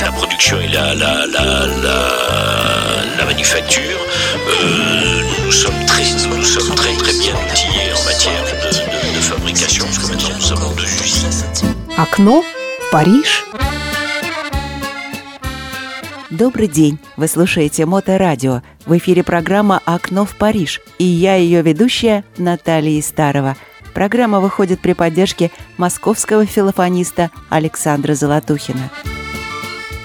c'est la production et la, la, la, la, manufacture. Euh, nous sommes très, nous sommes très, très bien outillés en matière de, de, fabrication, parce que maintenant nous avons deux usines. Окно в Париж. Добрый день! Вы слушаете Моторадио. В эфире программа «Окно в Париж». И я ее ведущая Наталья Старова. Программа выходит при поддержке московского филофониста Александра Золотухина.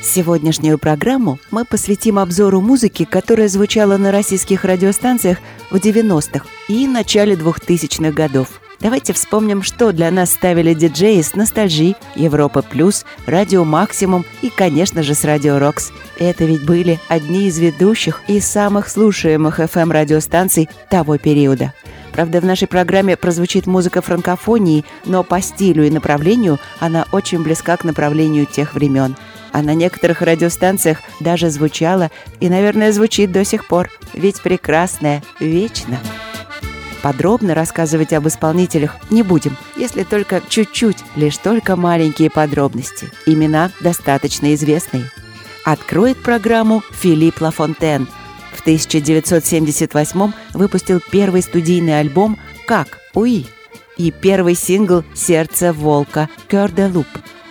Сегодняшнюю программу мы посвятим обзору музыки, которая звучала на российских радиостанциях в 90-х и начале 2000-х годов – Давайте вспомним, что для нас ставили диджеи с Ностальжи, Европа Плюс, Радио Максимум и, конечно же, с Радио Рокс. Это ведь были одни из ведущих и самых слушаемых FM-радиостанций того периода. Правда, в нашей программе прозвучит музыка франкофонии, но по стилю и направлению она очень близка к направлению тех времен. А на некоторых радиостанциях даже звучала и, наверное, звучит до сих пор. Ведь прекрасная, вечно. Подробно рассказывать об исполнителях не будем, если только чуть-чуть, лишь только маленькие подробности. Имена достаточно известные. Откроет программу Филипп Лафонтен. В 1978 выпустил первый студийный альбом «Как? Уи» и первый сингл «Сердце волка» «Кёр де луп».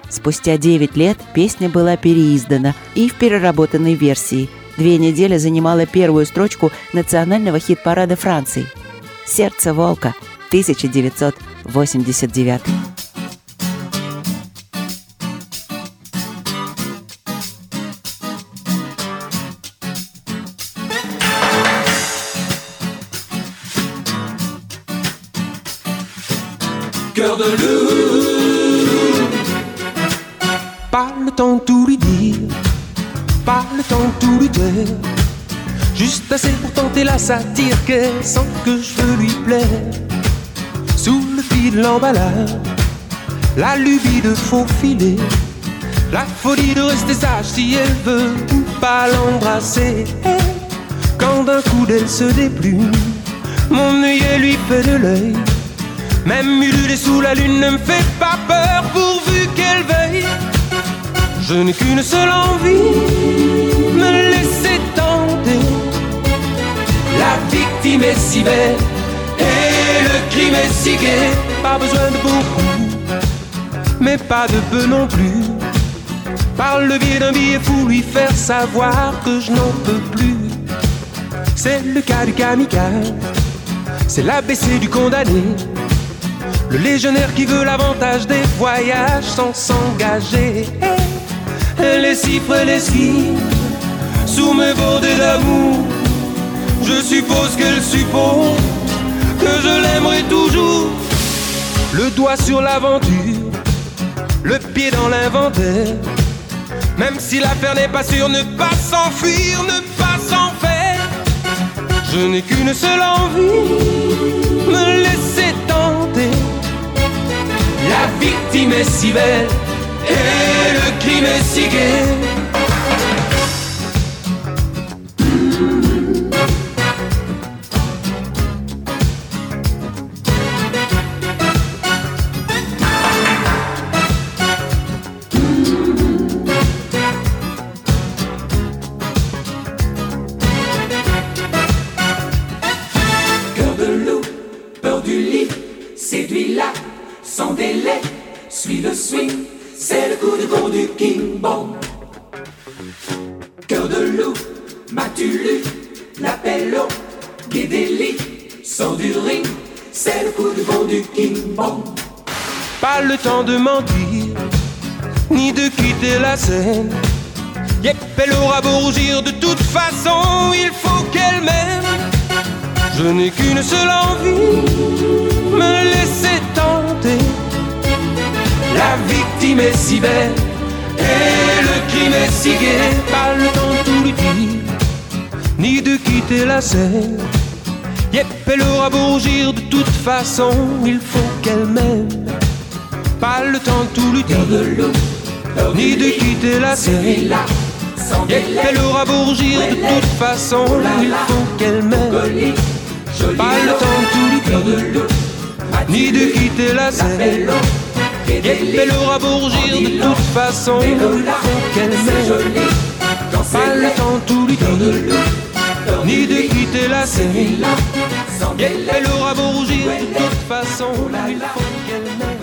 Спустя 9 лет песня была переиздана и в переработанной версии. Две недели занимала первую строчку национального хит-парада Франции – «Сердце волка», 1989. Tenter la satire qu'elle sent que je lui plaire. Sous le fil de l'emballage, la lubie de faufiler, la folie de rester sage si elle veut pas l'embrasser. Quand d'un coup d'elle se déplume, mon œil lui fait de l'œil. Même ululer sous la lune ne me fait pas peur pourvu qu'elle veille. Je n'ai qu'une seule envie, victime est si belle et le crime est si gai. Pas besoin de beaucoup, mais pas de peu non plus. Par le biais d'un billet fou, lui faire savoir que je n'en peux plus. C'est le cas du kamikaze, c'est l'ABC du condamné. Le légionnaire qui veut l'avantage des voyages sans s'engager. Les chiffres les skis sous mes bordées d'amour je suppose qu'elle suppose que je l'aimerai toujours. Le doigt sur l'aventure, le pied dans l'inventaire. Même si l'affaire n'est pas sûre, ne pas s'enfuir, ne pas s'en faire. Je n'ai qu'une seule envie, me laisser tenter. La victime est si belle et le crime est si gai. De mentir, ni de quitter la scène. Yep, elle aura beau rougir, de toute façon, il faut qu'elle m'aime. Je n'ai qu'une seule envie, me laisser tenter. La victime est si belle, et le crime est si gai. Pas le temps de tout lui dire, ni de quitter la scène. Yep, elle aura beau rougir, de toute façon, il faut qu'elle m'aime pas le temps de tout dire, ni de quitter la série. Elle aura beau rougir de toute façon, il faut qu'elle m'aime. Pas le temps de tout dire, ni de quitter la série. elle aura beau rougir de toute façon, qu'elle m'aime. Pas le temps tout lui dire, ni de quitter la scène. Elle aura beau rougir de toute façon, il faut qu'elle m'aime.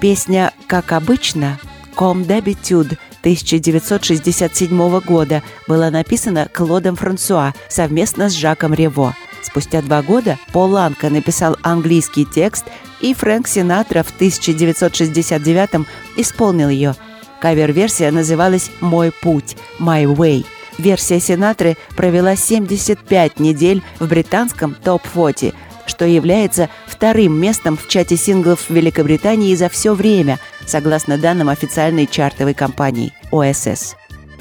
Песня «Как обычно» «Comme d'habitude» 1967 года была написана Клодом Франсуа совместно с Жаком Рево. Спустя два года Пол Ланка написал английский текст, и Фрэнк Синатра в 1969 исполнил ее. Кавер-версия называлась «Мой путь» «My Way». Версия Синатры провела 75 недель в британском топ-40, что является вторым местом в чате синглов в Великобритании за все время, согласно данным официальной чартовой компании ОСС.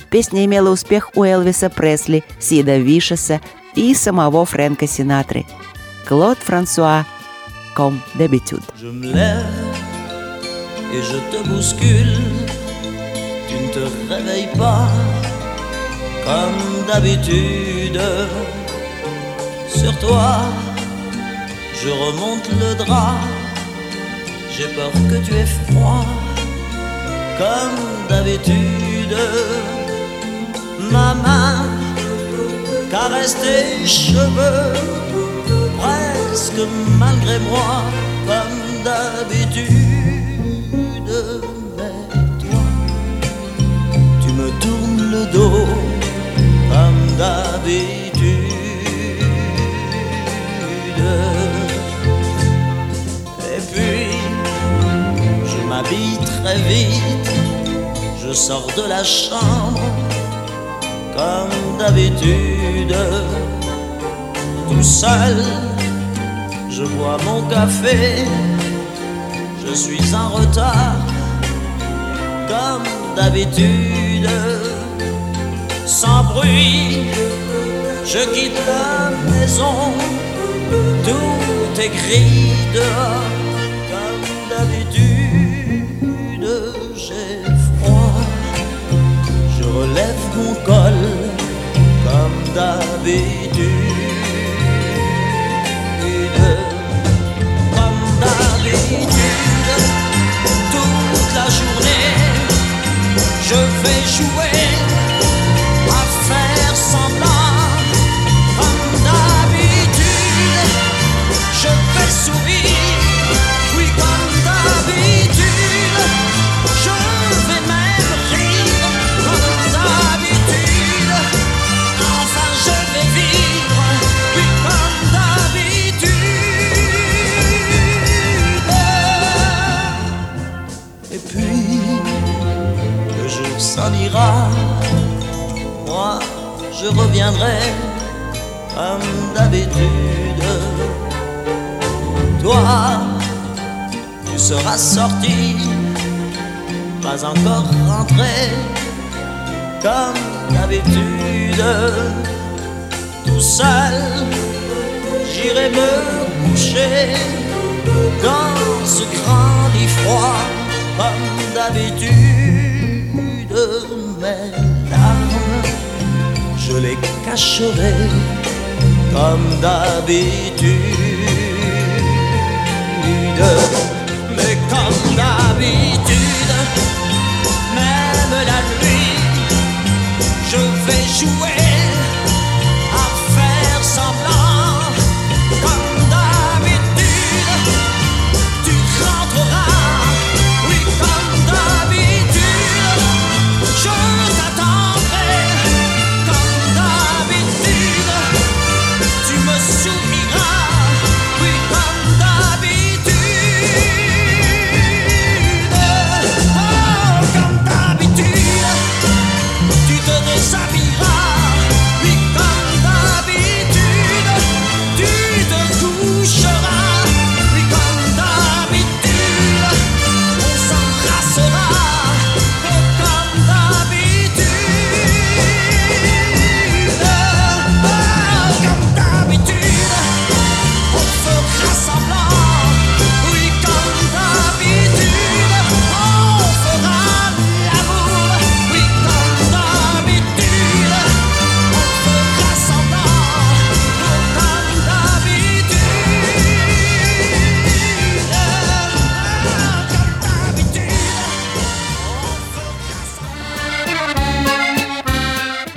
Песня имела успех у Элвиса Пресли, Сида Вишеса и самого Фрэнка Синатры. Клод Франсуа «Comme d'habitude». Comme d'habitude. Sur toi, je remonte le drap. J'ai peur que tu aies froid comme d'habitude. Ma main caresse tes cheveux presque malgré moi, comme d'habitude. Mais toi, tu me tournes le dos, très vite, je sors de la chambre, comme d'habitude tout seul. Je bois mon café, je suis en retard, comme d'habitude. Sans bruit, je quitte la maison, tout est gris dehors, comme d'habitude. Je relève mon col, comme d'habitude. Comme d'habitude, toute la journée, je vais jouer comme d'habitude. Tout seul, j'irai me coucher dans ce grand lit froid, comme d'habitude. Mes larmes, je les cacherai comme d'habitude. Mais comme d'habitude, you away.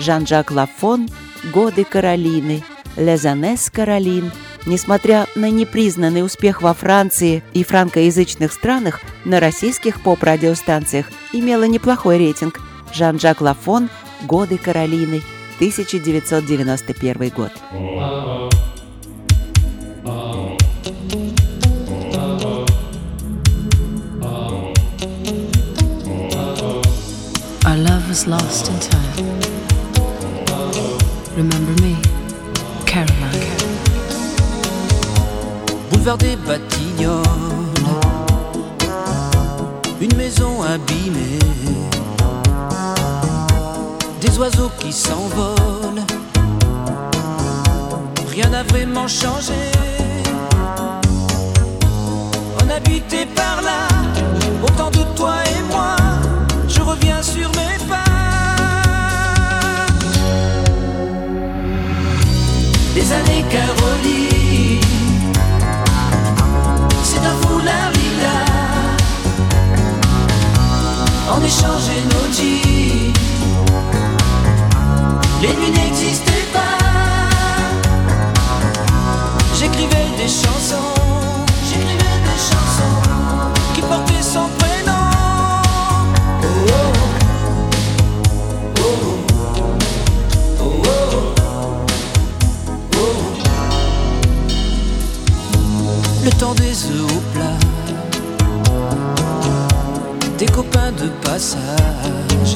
Жан-Жак Лафон «Годы Каролины», «Лезанес Каролин». Несмотря на непризнанный успех во Франции и франкоязычных странах, на российских поп-радиостанциях имела неплохой рейтинг. Жан-Жак Лафон «Годы Каролины», 1991 год. Our love was lost in time. Remember me, Caroline. Boulevard des Batignolles, une maison abîmée, des oiseaux qui s'envolent, rien n'a vraiment changé. On habitait par là, On échangeait nos jeans, les nuits n'existaient pas. J'écrivais des chansons, j'écrivais des chansons qui portaient son prénom. Le temps des œufs copains de passage.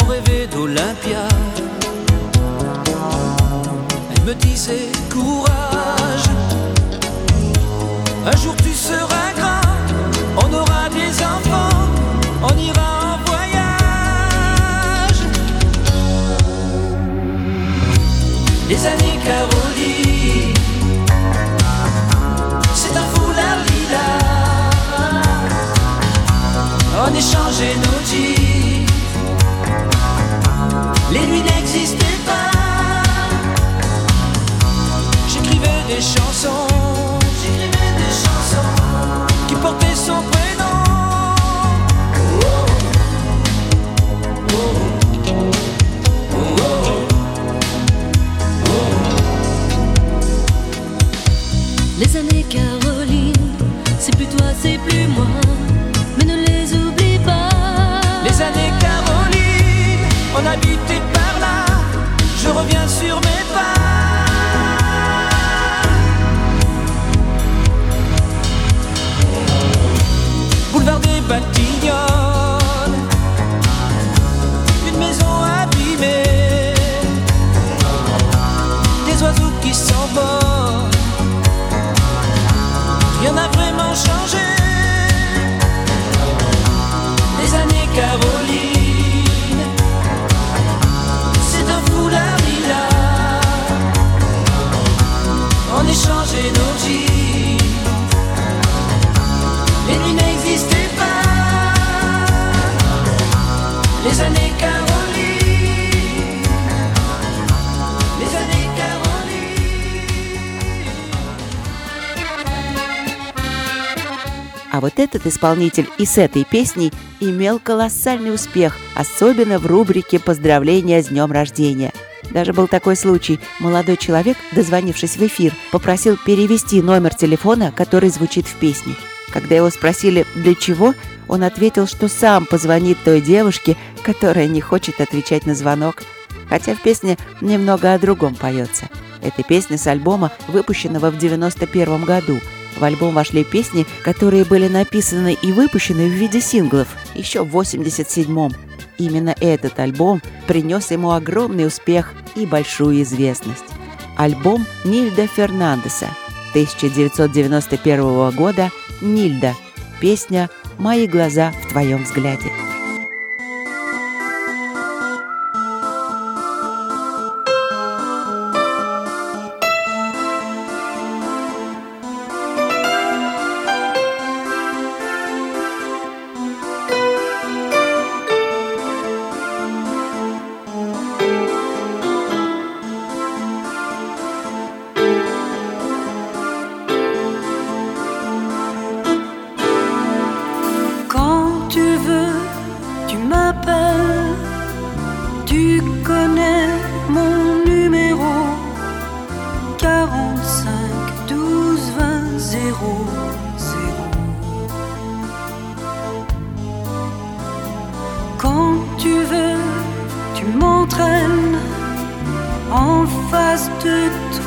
On rêvait d'Olympia. Elle me disait courage. Un jour tu seras grand, on aura des enfants, on ira en voyage. Les années Caroline, des chansons, j'écrivais des chansons qui portaient son prénom. Oh, oh, oh, oh. Les années Caroline, c'est plus toi, c'est plus А вот этот исполнитель и с этой песней имел колоссальный успех, особенно в рубрике «Поздравления с днем рождения». Даже был такой случай. Молодой человек, дозвонившись в эфир, попросил перевести номер телефона, который звучит в песне. Когда его спросили «для чего?», он ответил, что сам позвонит той девушке, которая не хочет отвечать на звонок. Хотя в песне немного о другом поется. Это песня с альбома, выпущенного в 91 году. В альбом вошли песни, которые были написаны и выпущены в виде синглов еще в 87-м. Именно этот альбом принес ему огромный успех и большую известность. Альбом Нильда Фернандеса 1991 года «Нильда». Песня «Мои глаза в твоем взгляде».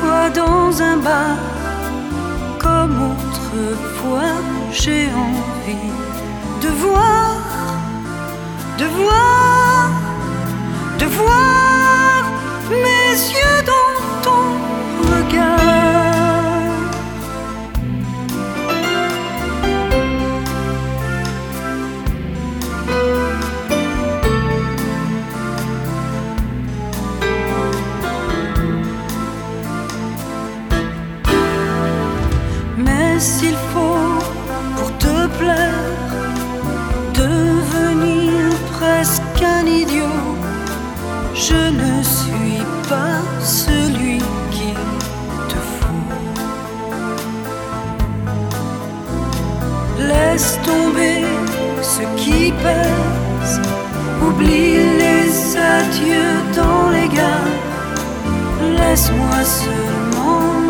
Toi dans un bar. Comme autrefois, j'ai envie de voir, de voir, de voir mes yeux dans oublie les adieux dans les gares. Laisse-moi seulement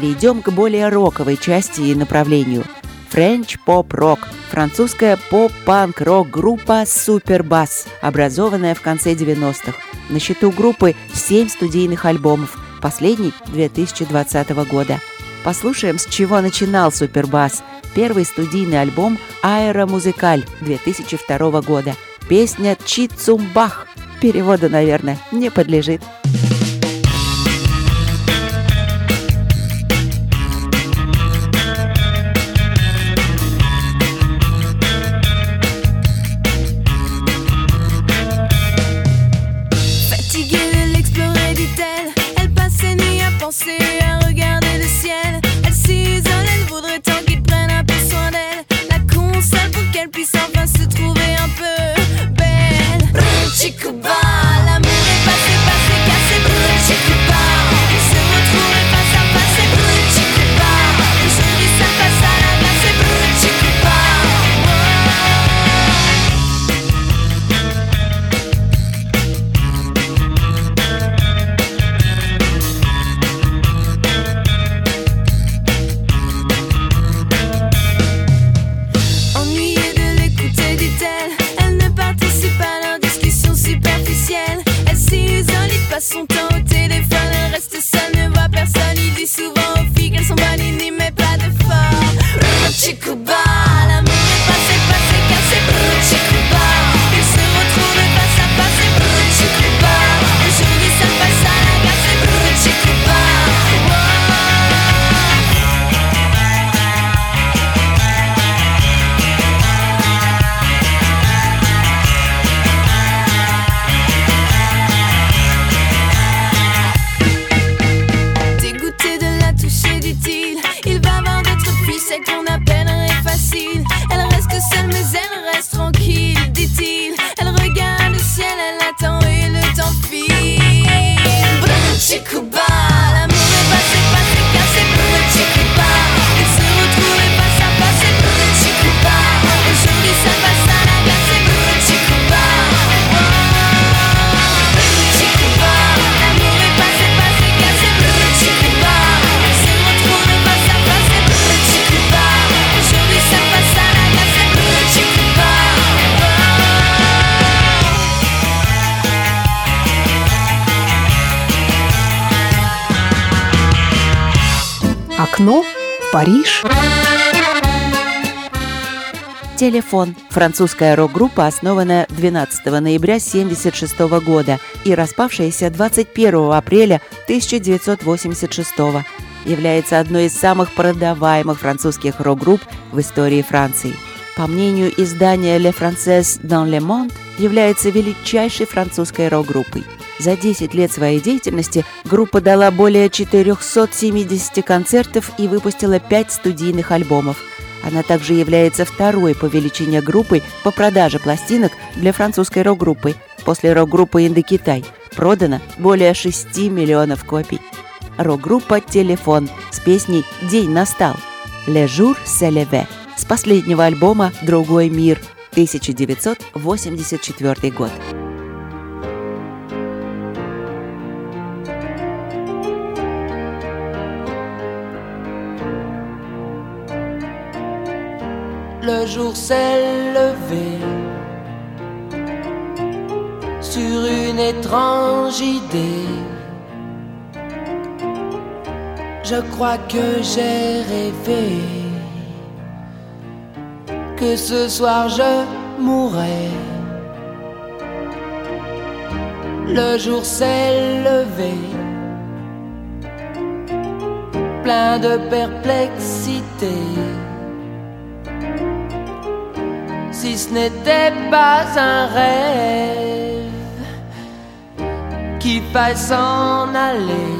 Перейдем к более роковой части и направлению. Френч поп-рок – французская поп-панк-рок-группа Супербас, образованная в конце 90-х. На счету группы 7 студийных альбомов, последний 2020 года. Послушаем, с чего начинал Супербас. Первый студийный альбом «Аэро Музыкаль» 2002 года. Песня «Чицумбах». Перевода, наверное, не подлежит. Окно в Париж. Телефон. Французская рок-группа, основанная 12 ноября 1976 года и распавшаяся 21 апреля 1986 является одной из самых продаваемых французских рок-групп в истории Франции. По мнению издания Le Français dans le Monde, является величайшей французской рок-группой. За 10 лет своей деятельности группа дала более 470 концертов и выпустила 5 студийных альбомов. Она также является второй по величине группой по продаже пластинок для французской рок-группы после рок-группы «Индокитай». Продано более 6 миллионов копий. Рок-группа «Телефон» с песней «День настал» «Le jour se lève» с последнего альбома «Другой мир» 1984 год. Le jour s'est levé sur une étrange idée. Je crois que j'ai rêvé que ce soir je mourrais. Le jour s'est levé, plein de perplexité. Si ce n'était pas un rêve qui faille s'en aller,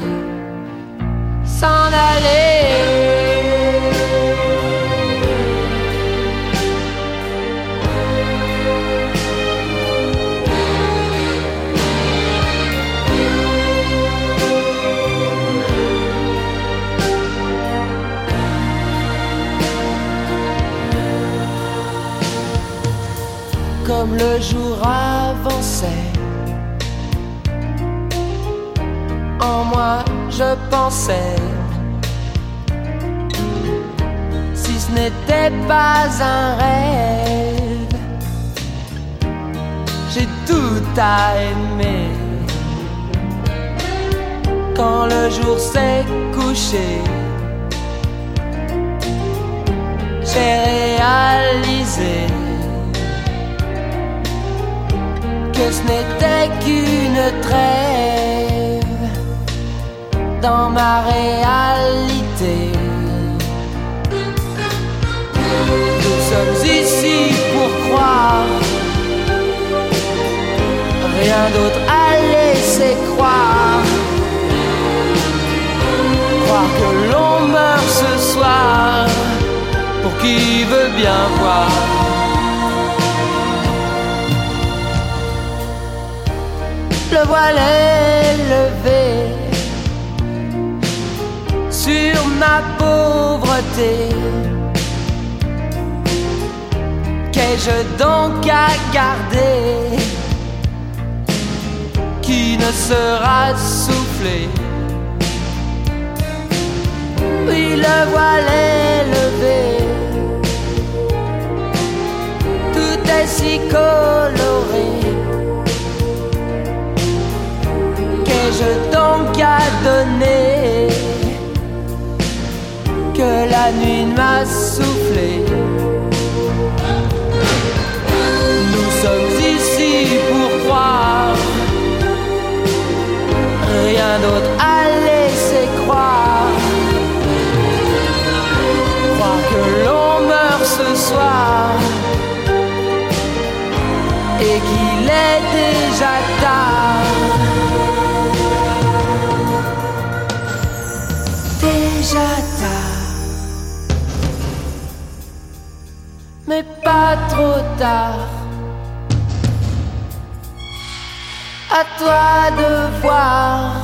s'en aller. Le jour avançait, en moi je pensais, si ce n'était pas un rêve, j'ai tout à aimer. Quand le jour s'est couché, j'ai réalisé que ce n'était qu'une trêve dans ma réalité. Nous sommes ici pour croire, rien d'autre à laisser croire. Croire que l'on meurt ce soir, pour qui veut bien voir. Le voile est levé sur ma pauvreté. Qu'ai-je donc à garder qui ne sera soufflé? Oui, le voile est levé, tout est si coloré. Qu'ai-je donc à donner que la nuit m'a soufflé Nous sommes ici pour croire, rien d'autre à laisser croire. Croire À toi de voir,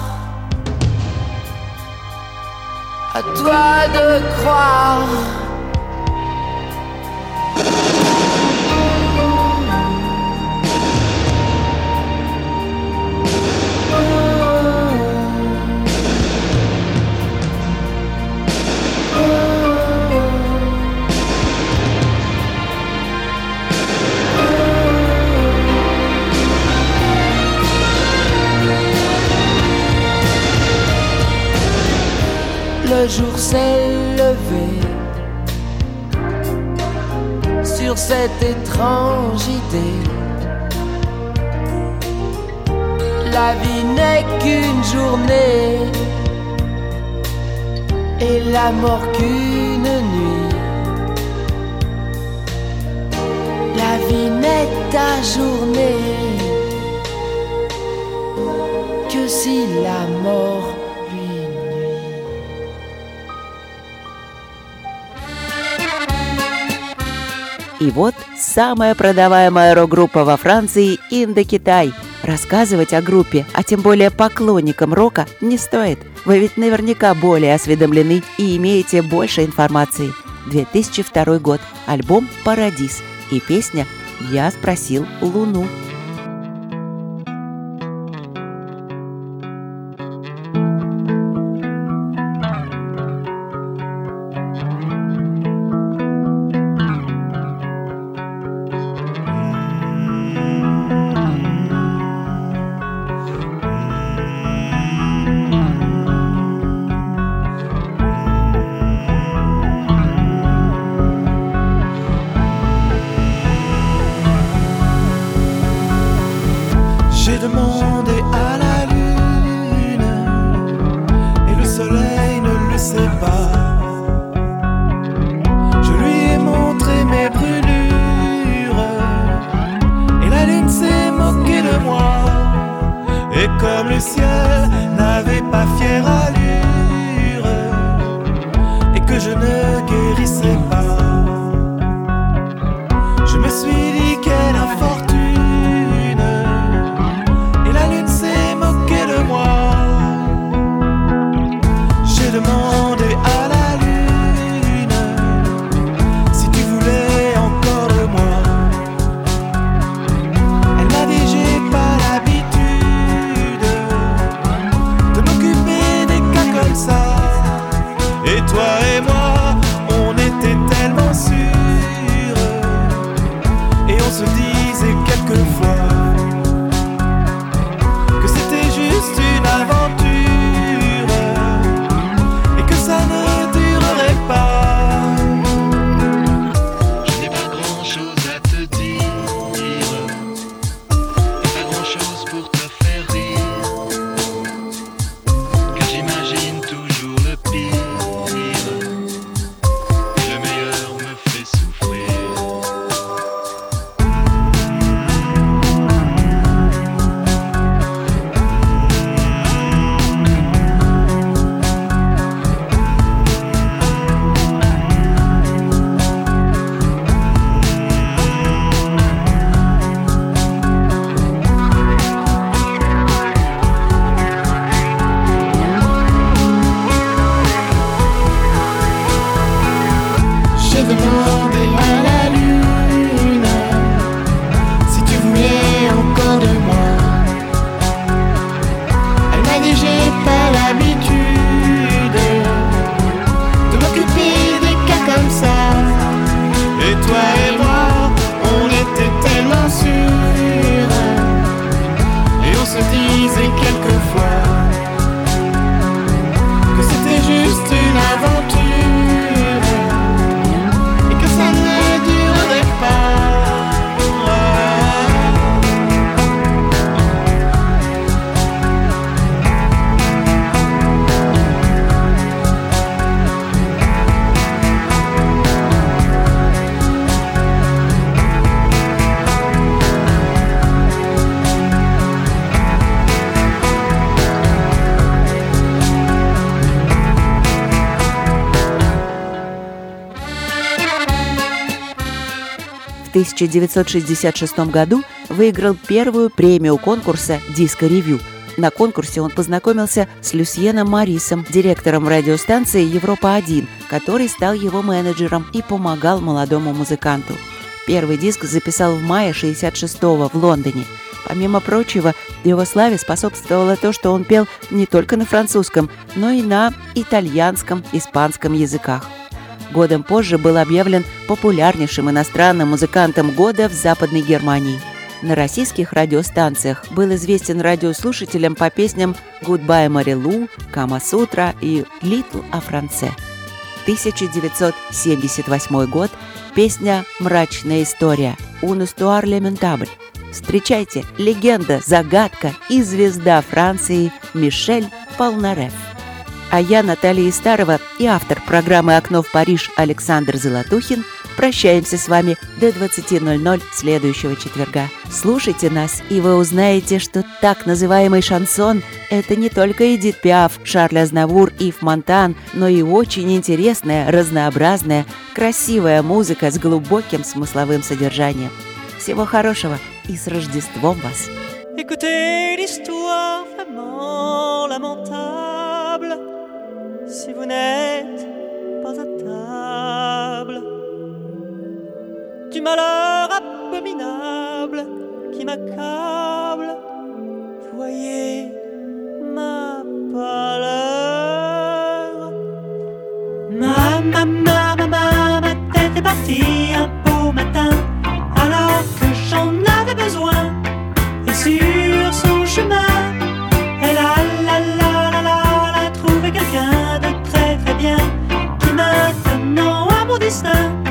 à toi de croire. Jour s'est levé sur cette étrange idée. La vie n'est qu'une journée et la mort qu'une nuit. La vie n'est ta journée que si la mort И вот самая продаваемая рок-группа во Франции «Индокитай». Рассказывать о группе, а тем более поклонникам рока, не стоит. Вы ведь наверняка более осведомлены и имеете больше информации. 2002 год. Альбом «Парадис» и песня «Я спросил Луну». on se disait quelquefois. 1966 году выиграл первую премию конкурса «Диско-ревью». На конкурсе он познакомился с Люсьеном Марисом, директором радиостанции «Европа-1», который стал его менеджером и помогал молодому музыканту. Первый диск записал в мае 66-го в Лондоне. Помимо прочего, его славе способствовало то, что он пел не только на французском, но и на итальянском, испанском языках. Годом позже был объявлен популярнейшим иностранным музыкантом года в Западной Германии. На российских радиостанциях был известен радиослушателям по песням «Goodbye, Марилу», «Кама Сутра» и «Little о Франце». 1978 год, песня «Мрачная история» «Un histoire lamentable». Встречайте, легенда, загадка и звезда Франции Мишель Полнарев. А я, Наталья Истарова и автор программы «Окно в Париж» Александр Золотухин прощаемся с вами до 20.00 следующего четверга. Слушайте нас, и вы узнаете, что так называемый шансон – это не только Эдит Пиаф, Шарль Азнавур, Ив Монтан, но и очень интересная, разнообразная, красивая музыка с глубоким смысловым содержанием. Всего хорошего и с Рождеством вас! Écoutez l'histoire vraiment lamentable n'êtes pas à table du malheur abominable qui m'accable. Voyez ma pâleur. Ma, ma, ma, ma, ma, ma tête est partie un beau matin alors que j'en avais besoin. Et sur son chemin, Pakistan